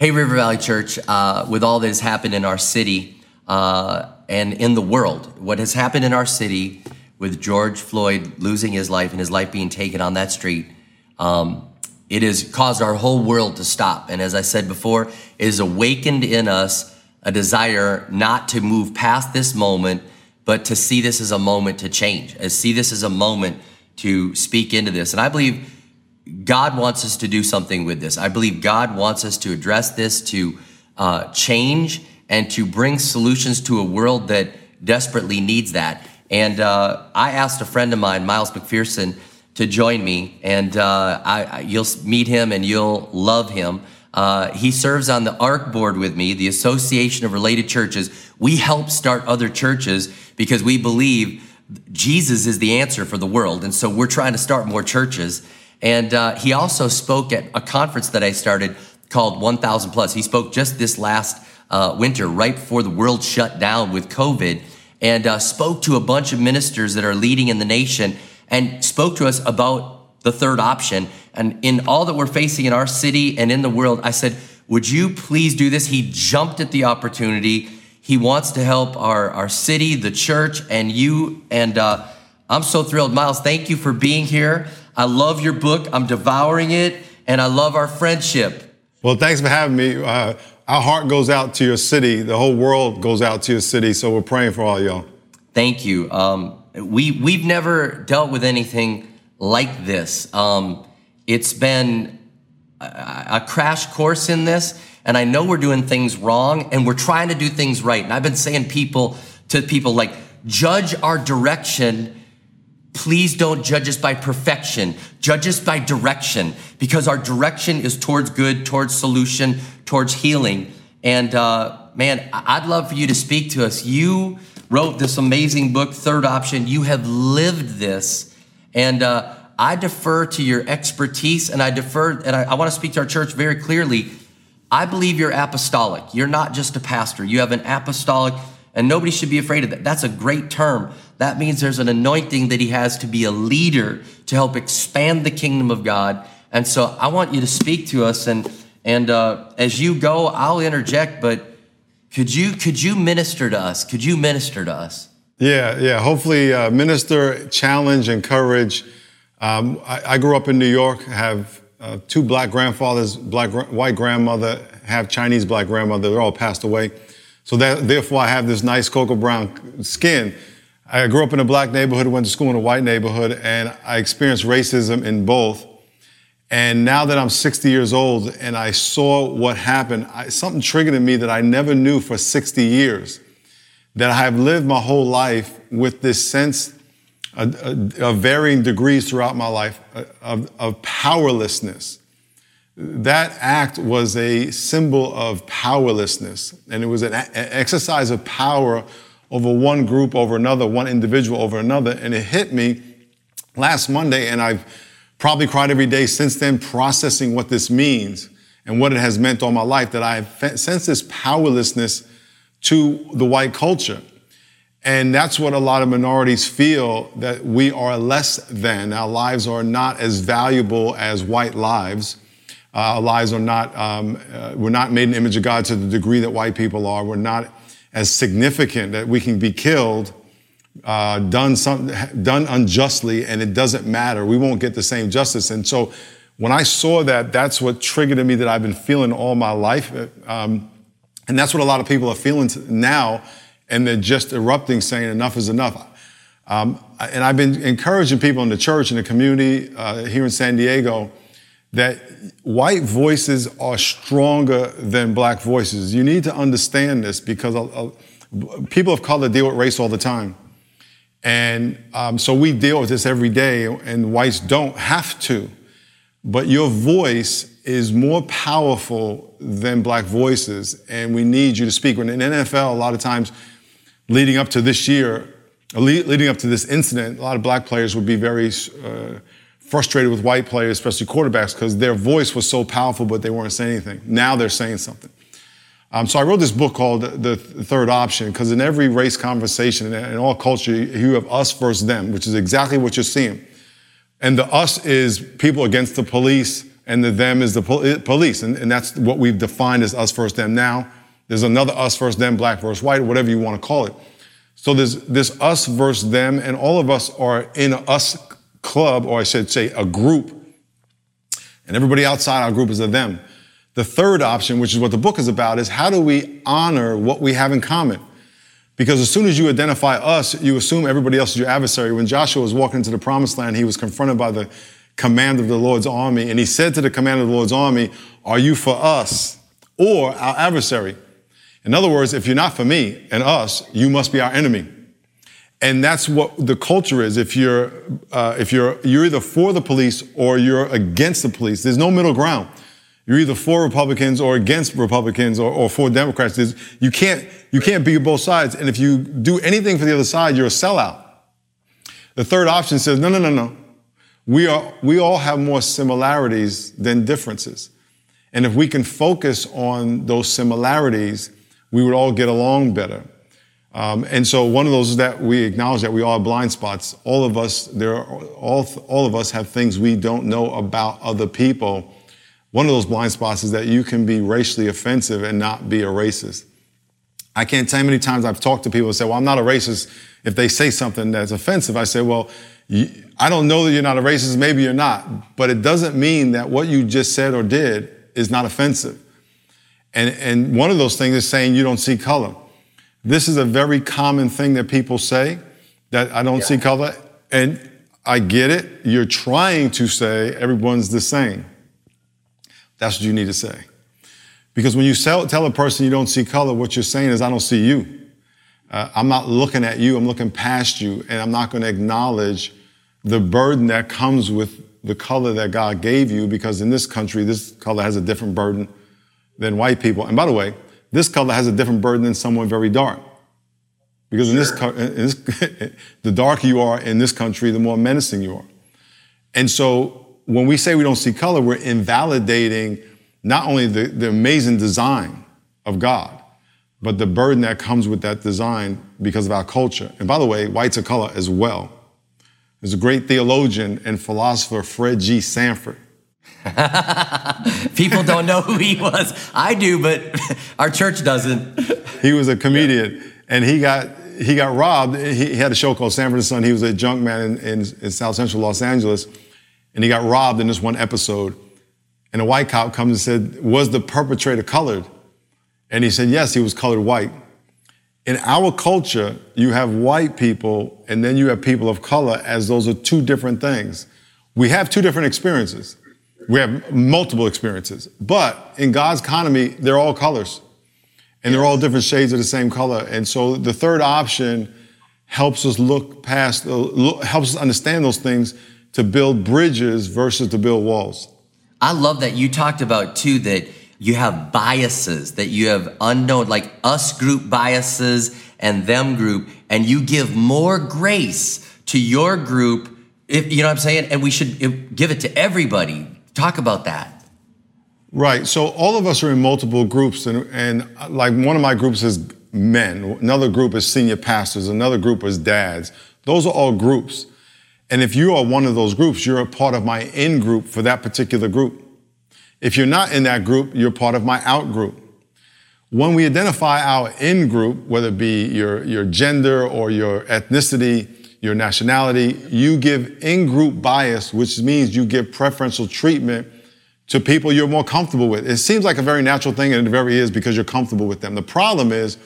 Hey, River Valley Church, uh, with all that has happened in our city uh, and in the world, what has happened in our city with George Floyd losing his life and his life being taken on that street, um, it has caused our whole world to stop. And as I said before, it has awakened in us a desire not to move past this moment, but to see this as a moment to change, as see this as a moment to speak into this. And I believe God wants us to do something with this. I believe God wants us to address this, to uh, change, and to bring solutions to a world that desperately needs that. And uh, I asked a friend of mine, Miles McPherson, to join me, and uh, I, I, you'll meet him and you'll love him. Uh, he serves on the ARC board with me, the Association of Related Churches. We help start other churches because we believe Jesus is the answer for the world. And so we're trying to start more churches. And uh, he also spoke at a conference that I started called 1000 Plus. He spoke just this last uh, winter, right before the world shut down with COVID, and uh, spoke to a bunch of ministers that are leading in the nation and spoke to us about the third option. And in all that we're facing in our city and in the world, I said, Would you please do this? He jumped at the opportunity. He wants to help our, our city, the church, and you. And uh, I'm so thrilled. Miles, thank you for being here. I love your book. I'm devouring it, and I love our friendship. Well, thanks for having me. Uh, our heart goes out to your city. The whole world goes out to your city. So we're praying for all y'all. Thank you. Um, we we've never dealt with anything like this. Um, it's been a, a crash course in this, and I know we're doing things wrong, and we're trying to do things right. And I've been saying people to people like judge our direction Please don't judge us by perfection. Judge us by direction because our direction is towards good, towards solution, towards healing. And uh, man, I'd love for you to speak to us. You wrote this amazing book, Third Option. You have lived this. And uh, I defer to your expertise and I defer, and I, I want to speak to our church very clearly. I believe you're apostolic. You're not just a pastor, you have an apostolic and nobody should be afraid of that. That's a great term. That means there's an anointing that he has to be a leader to help expand the kingdom of God. And so I want you to speak to us. And, and uh, as you go, I'll interject, but could you, could you minister to us? Could you minister to us? Yeah, yeah. Hopefully, uh, minister, challenge, encourage. Um, I, I, grew up in New York, have uh, two black grandfathers, black white grandmother, have Chinese black grandmother. They're all passed away. So that, therefore, I have this nice cocoa brown skin. I grew up in a black neighborhood, went to school in a white neighborhood, and I experienced racism in both. And now that I'm 60 years old and I saw what happened, I, something triggered in me that I never knew for 60 years. That I have lived my whole life with this sense of, varying degrees throughout my life of, of powerlessness that act was a symbol of powerlessness, and it was an, exercise of power over one group over another, one individual over another. And it hit me last Monday, and I've probably cried every day since then, processing what this means and what it has meant all my life. That I have sensed this powerlessness to the white culture. And that's what a lot of minorities feel that we are less than. Our lives are not as valuable as white lives. Uh, our lives are not, um, uh, we're not made in the image of God to the degree that white people are. We're not as significant that we can be killed, uh, done, some, done unjustly, and it doesn't matter. We won't get the same justice. And so when I saw that, that's what triggered in me that I've been feeling all my life. Um, and that's what a lot of people are feeling now. And they're just erupting saying enough is enough. Um, and I've been encouraging people in the church and the community uh, here in San Diego that white voices are stronger than black voices. You need to understand this because uh, uh, people of color deal with race all the time. And um, so we deal with this every day, and whites don't have to. But your voice is more powerful than black voices, and we need you to speak. When in NFL, a lot of times leading up to this year, leading up to this incident, a lot of black players would be very uh, frustrated with white players, especially quarterbacks, because their voice was so powerful, but they weren't saying anything. Now they're saying something. Um, so I wrote this book called The Third Option, because in every race conversation, and in all culture, you have us versus them, which is exactly what you're seeing. And the us is people against the police, and the them is the pol- police. And, and that's what we've defined as us versus them now. There's another us versus them, black versus white, whatever you want to call it. So there's this us versus them, and all of us are in us club, or I should say a group. And everybody outside our group is a them. The third option, which is what the book is about, is how do we honor what we have in common? Because as soon as you identify us, you assume everybody else is your adversary. When Joshua was walking into the promised land, he was confronted by the command of the Lord's army, and he said to the commander of the Lord's army, Are you for us or our adversary? In other words, if you're not for me and us, you must be our enemy. And that's what the culture is. If you're, uh, if you're, you're either for the police or you're against the police. There's no middle ground. You're either for Republicans or against Republicans or, or for Democrats. There's, you can't, you can't be both sides. And if you do anything for the other side, you're a sellout. The third option says, no, no, no, no. We are, we all have more similarities than differences. And if we can focus on those similarities, we would all get along better. Um, and so one of those is that we acknowledge that we all have blind spots. All of us, there are, all, all of us have things we don't know about other people. One of those blind spots is that you can be racially offensive and not be a racist. I can't tell you how many times I've talked to people and said, well, I'm not a racist. If they say something that's offensive, I say, well, I don't know that you're not a racist. Maybe you're not, but it doesn't mean that what you just said or did is not offensive. And, and one of those things is saying you don't see color. This is a very common thing that people say that I don't yeah. see color. And I get it. You're trying to say everyone's the same. That's what you need to say. Because when you tell, tell a person you don't see color, what you're saying is, I don't see you. Uh, I'm not looking at you, I'm looking past you, and I'm not going to acknowledge the burden that comes with the color that God gave you, because in this country, this color has a different burden than white people. And by the way, this color has a different burden than someone very dark. Because in this, in this the darker you are in this country, the more menacing you are. And so when we say we don't see color, we're invalidating not only the, the amazing design of God, but the burden that comes with that design because of our culture. And by the way, whites are color as well. There's a great theologian and philosopher, Fred G. Sanford. People don't know who he was. I do, but our church doesn't. He was a comedian, and he got he got robbed. He, had a show called Sanford and Son. He was a junk man in, in, in South Central Los Angeles, and he got robbed in this one episode. And a white cop comes and said, "Was the perpetrator colored?" And he said, "Yes, he was colored white." In our culture, you have white people, and then you have people of color, as those are two different things. We have two different experiences. We have multiple experiences. But in God's economy, they're all colors. And they're all different shades of the same color. And so the third option helps us look past, helps us understand those things to build bridges versus to build walls. I love that you talked about too that you have biases, that you have unknown, like us group biases and them group, and you give more grace to your group, if you know what I'm saying, and we should give it to everybody Talk about that. Right. So all of us are in multiple groups, and, and like one of my groups is men, another group is senior pastors, another group is dads. Those are all groups. And if you are one of those groups, you're a part of my in group for that particular group. If you're not in that group, you're part of my out group. When we identify our in group, whether it be your, your gender or your ethnicity, your nationality. You give in group bias, which means you give preferential treatment to people you're more comfortable with. It seems like a very natural thing, and it very is because you're comfortable with them. The problem is,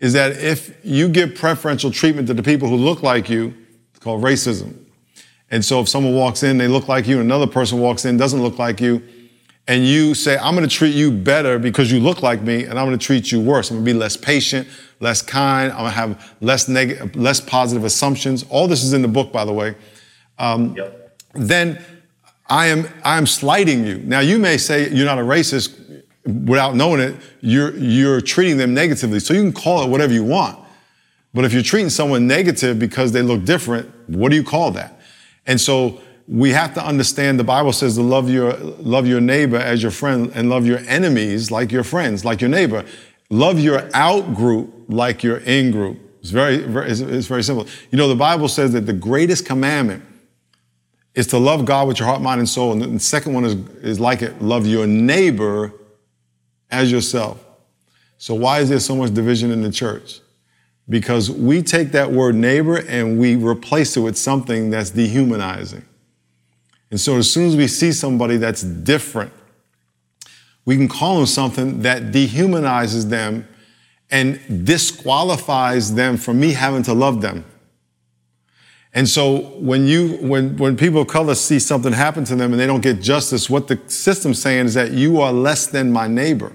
is that if you give preferential treatment to the people who look like you, It's called racism. And so if someone walks in, they look like you, and another person walks in, doesn't look like you, and you say, I'm gonna treat you better because you look like me, and I'm gonna treat you worse. I'm gonna be less patient, less kind, I'm gonna have less negative, less positive assumptions. All this is in the book, by the way. Um, yep. Then I am, I am slighting you. Now you may say you're not a racist without knowing it, you're, you're treating them negatively. So you can call it whatever you want. But if you're treating someone negative because they look different, what do you call that? And so we have to understand the Bible says to love your, love your neighbor as your friend and love your enemies like your friends, like your neighbor. Love your out group like your in group. It's very, very it's, it's very simple. You know, the Bible says that the greatest commandment is to love God with your heart, mind, and soul. And the second one is, is like it, love your neighbor as yourself. So why is there so much division in the church? because we take that word neighbor and we replace it with something that's dehumanizing. And so as soon as we see somebody that's different, we can call them something that dehumanizes them and disqualifies them from me having to love them. And so when you when when people of color see something happen to them and they don't get justice, what the system's saying is that you are less than my neighbor.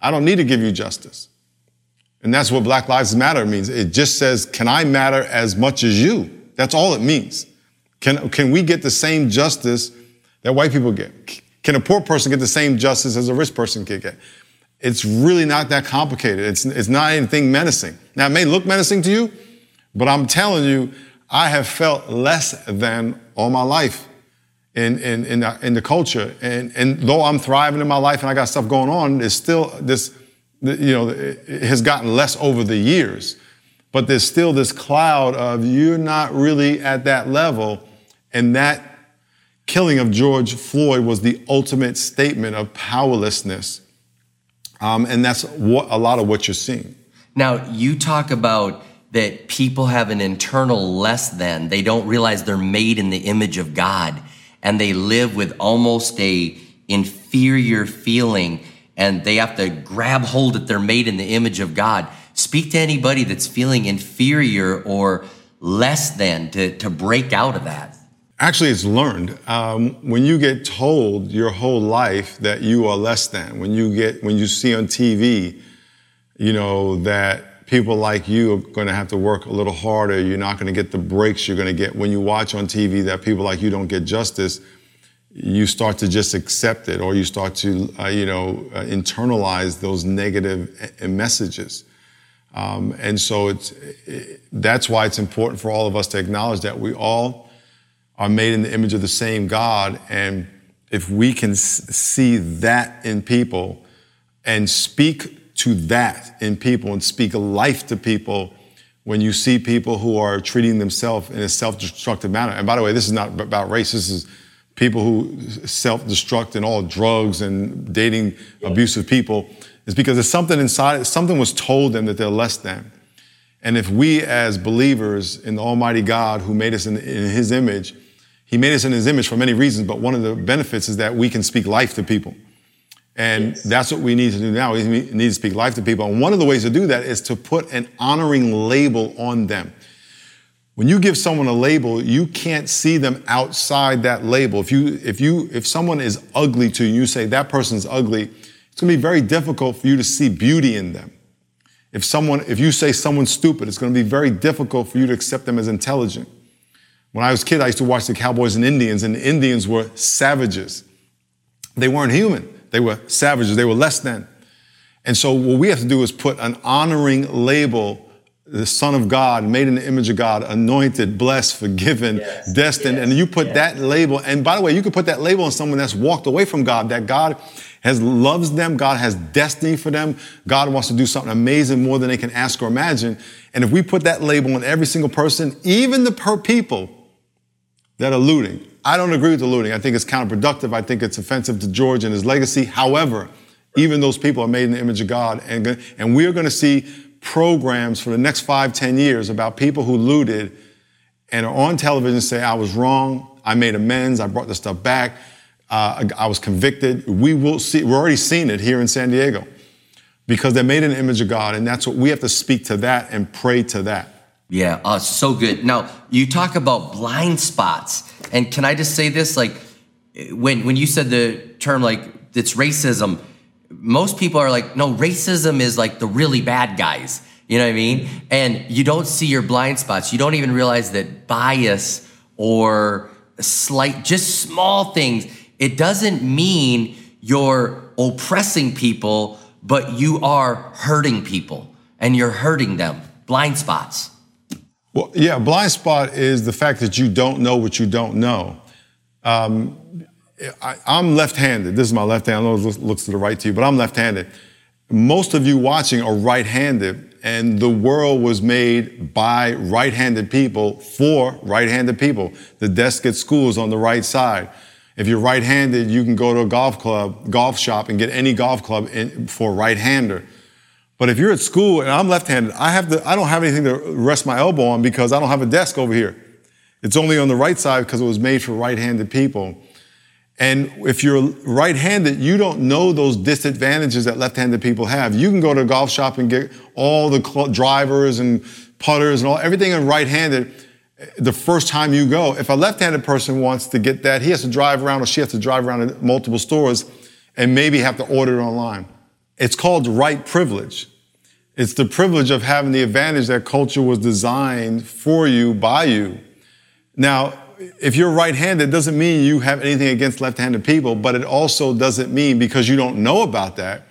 I don't need to give you justice. And that's what Black Lives Matter means. It just says, can I matter as much as you? That's all it means. Can, can we get the same justice that white people get? Can a poor person get the same justice as a rich person can get? It's really not that complicated. It's, it's not anything menacing. Now, it may look menacing to you, but I'm telling you, I have felt less than all my life in, in, in, the, in the culture. And, and though I'm thriving in my life and I got stuff going on, it's still this you know, it has gotten less over the years. But there's still this cloud of you're not really at that level. And that killing of George Floyd was the ultimate statement of powerlessness. Um, and that's what, a lot of what you're seeing. Now, you talk about that people have an internal less than. They don't realize they're made in the image of God and they live with almost a inferior feeling and they have to grab hold that they're made in the image of God. Speak to anybody that's feeling inferior or less than to, to break out of that. Actually, it's learned. Um, when you get told your whole life that you are less than, when you get, when you see on TV, you know, that people like you are going to have to work a little harder, you're not going to get the breaks you're going to get when you watch on TV that people like you don't get justice you start to just accept it or you start to, uh, you know, uh, internalize those negative messages. Um, and so it's, it, that's why it's important for all of us to acknowledge that we all are made in the image of the same God. And if we can see that in people and speak to that in people and speak life to people, when you see people who are treating themselves in a self-destructive manner. And by the way, this is not about race. This is people who self-destruct and all drugs and dating abusive people is because there's something inside, something was told them that they're less than. And if we as believers in the Almighty God who made us in, in His image, He made us in His image for many reasons, but one of the benefits is that we can speak life to people. And yes. that's what we need to do now. We need to speak life to people. And one of the ways to do that is to put an honoring label on them. When you give someone a label, you can't see them outside that label. If you, if you, if someone is ugly to you, you say that person's ugly, it's going to be very difficult for you to see beauty in them. If someone, if you say someone's stupid, it's going to be very difficult for you to accept them as intelligent. When I was a kid, I used to watch the Cowboys and Indians, and the Indians were savages. They weren't human. They were savages. They were less than. And so what we have to do is put an honoring label the Son of God, made in the image of God, anointed, blessed, forgiven, yes. destined. Yes. And you put yes. that label, and by the way, you could put that label on someone that's walked away from God, that God has loves them, God has destiny for them, God wants to do something amazing more than they can ask or imagine. And if we put that label on every single person, even the per people that are looting, I don't agree with the looting. I think it's counterproductive. I think it's offensive to George and his legacy. However, even those people are made in the image of God. And, and we're going to see programs for the next five, ten years about people who looted and are on television say, I was wrong, I made amends, I brought the stuff back, uh, I was convicted. We will see, we're already seeing it here in San Diego because they're made the image of God, and that's what we have to speak to that and pray to that. Yeah, uh, so good. Now, you talk about blind spots. And can I just say this? Like, when, when you said the term, like, it's racism, most people are like, no, racism is like the really bad guys. You know what I mean? And you don't see your blind spots. You don't even realize that bias or slight, just small things, it doesn't mean you're oppressing people, but you are hurting people and you're hurting them. Blind spots. Well, yeah, blind spot is the fact that you don't know what you don't know. Um, I, am left-handed. This is my left hand. I know it looks to the right to you, but I'm left-handed. Most of you watching are right-handed, and the world was made by right-handed people for right-handed people. The desk at school is on the right side. If you're right-handed, you can go to a golf club, golf shop, and get any golf club in, for right-hander. But if you're at school and I'm left-handed, I have to, I don't have anything to rest my elbow on because I don't have a desk over here. It's only on the right side because it was made for right-handed people. And if you're right-handed, you don't know those disadvantages that left-handed people have. You can go to a golf shop and get all the drivers and putters and all everything in right-handed the first time you go. If a left-handed person wants to get that, he has to drive around or she has to drive around to multiple stores and maybe have to order it online. It's called right privilege. It's the privilege of having the advantage that culture was designed for you by you. Now, if you're right-handed, doesn't mean you have anything against left-handed people, but it also doesn't mean because you don't know about that,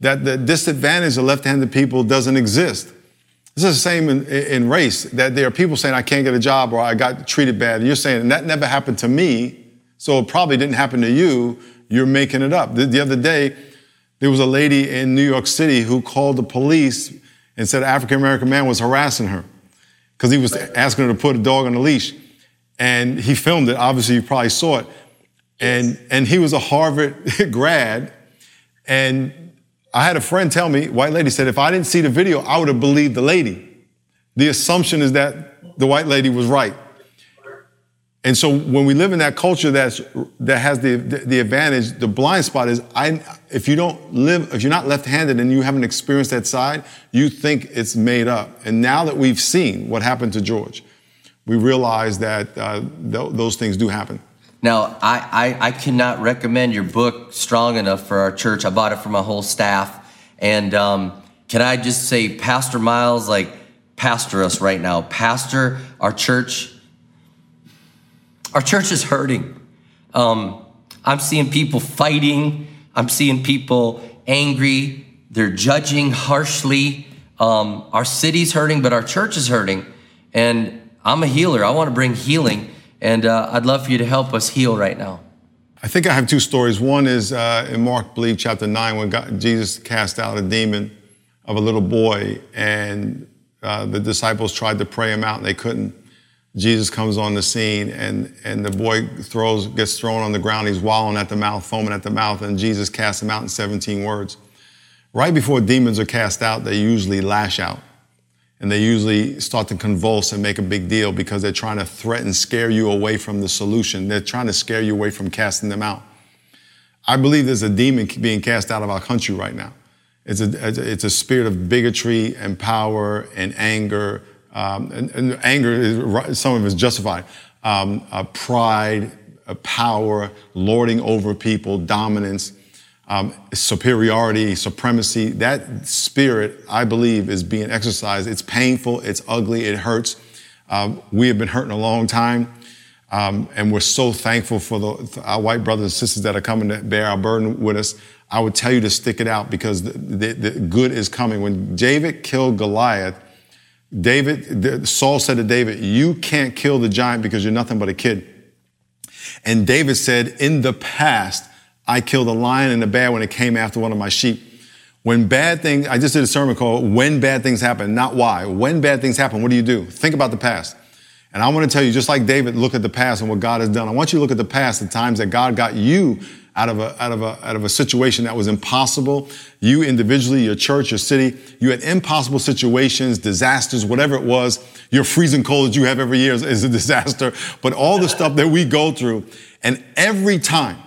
that the disadvantage of left-handed people doesn't exist. This is the same in, in, race, that there are people saying, I can't get a job or I got treated bad. And you're saying, that never happened to me, so it probably didn't happen to you. You're making it up. The, the other day, there was a lady in New York City who called the police and said an African American man was harassing her because he was asking her to put a dog on a leash. And he filmed it. Obviously, you probably saw it. And, and he was a Harvard grad. And I had a friend tell me, white lady said, if I didn't see the video, I would have believed the lady. The assumption is that the white lady was right. And so when we live in that culture that's, that has the, the advantage, the blind spot is I, if you don't live, if you're not left-handed and you haven't experienced that side, you think it's made up. And now that we've seen what happened to George, we realize that uh, th- those things do happen. Now, I, I, I cannot recommend your book strong enough for our church. I bought it for my whole staff. And um, can I just say, Pastor Miles, like, pastor us right now. Pastor our church our church is hurting. Um, I'm seeing people fighting. I'm seeing people angry. They're judging harshly. Um, our city's hurting, but our church is hurting. And I'm a healer. I want to bring healing. And uh, I'd love for you to help us heal right now. I think I have two stories. One is uh, in Mark, believe, chapter 9, when God, Jesus cast out a demon of a little boy, and uh, the disciples tried to pray him out, and they couldn't. Jesus comes on the scene and, and the boy throws, gets thrown on the ground. He's wallowing at the mouth, foaming at the mouth, and Jesus casts him out in 17 words. Right before demons are cast out, they usually lash out. And they usually start to convulse and make a big deal because they're trying to threaten, scare you away from the solution. They're trying to scare you away from casting them out. I believe there's a demon being cast out of our country right now. It's a, it's a spirit of bigotry and power and anger um, and, and, anger is some of it is justified. Um, uh, pride, uh, power, lording over people, dominance, um, superiority, supremacy. That spirit, I believe, is being exercised. It's painful. It's ugly. It hurts. Um, we have been hurting a long time. Um, and we're so thankful for, the, our white brothers and sisters that are coming to bear our burden with us. I would tell you to stick it out because the, the, the good is coming. When David killed Goliath, David, Saul said to David, You can't kill the giant because you're nothing but a kid. And David said, In the past, I killed a lion and a bear when it came after one of my sheep. When bad things, I just did a sermon called When Bad Things Happen, not why. When bad things happen, what do you do? Think about the past. And I want to tell you, just like David, look at the past and what God has done. I want you to look at the past, the times that God got you out of a, out of a, out of a situation that was impossible. You individually, your church, your city, you had impossible situations, disasters, whatever it was. Your freezing cold that you have every year is, is a disaster. But all the stuff that we go through, and every time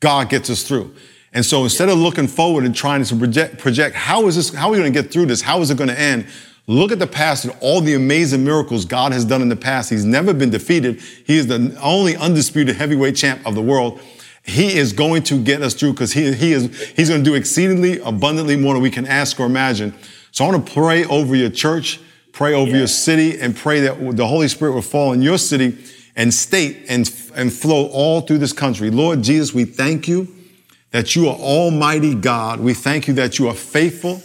God gets us through. And so instead of looking forward and trying to project, project how is this, how are we going to get through this? How is it going to end? Look at the past and all the amazing miracles God has done in the past. He's never been defeated. He is the only undisputed heavyweight champ of the world. He is going to get us through because he, he is, he's going to do exceedingly abundantly more than we can ask or imagine. So I want to pray over your church, pray over yeah. your city, and pray that the Holy Spirit will fall in your city and state and, and flow all through this country. Lord Jesus, we thank you that you are Almighty God. We thank you that you are faithful,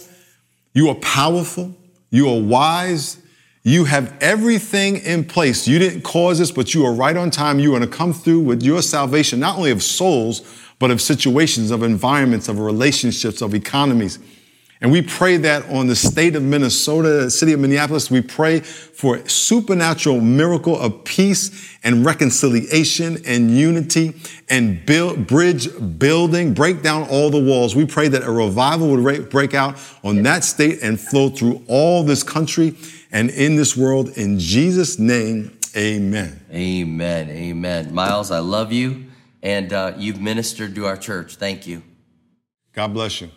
you are powerful, you are wise. You have everything in place. You didn't cause this, but you are right on time. You are going to come through with your salvation, not only of souls, but of situations, of environments, of relationships, of economies. And we pray that on the state of Minnesota, the city of Minneapolis, we pray for a supernatural miracle of peace and reconciliation and unity and build, bridge building, break down all the walls. We pray that a revival would break out on that state and flow through all this country and in this world. In Jesus' name, amen. Amen. Amen. Miles, I love you. And uh, you've ministered to our church. Thank you. God bless you.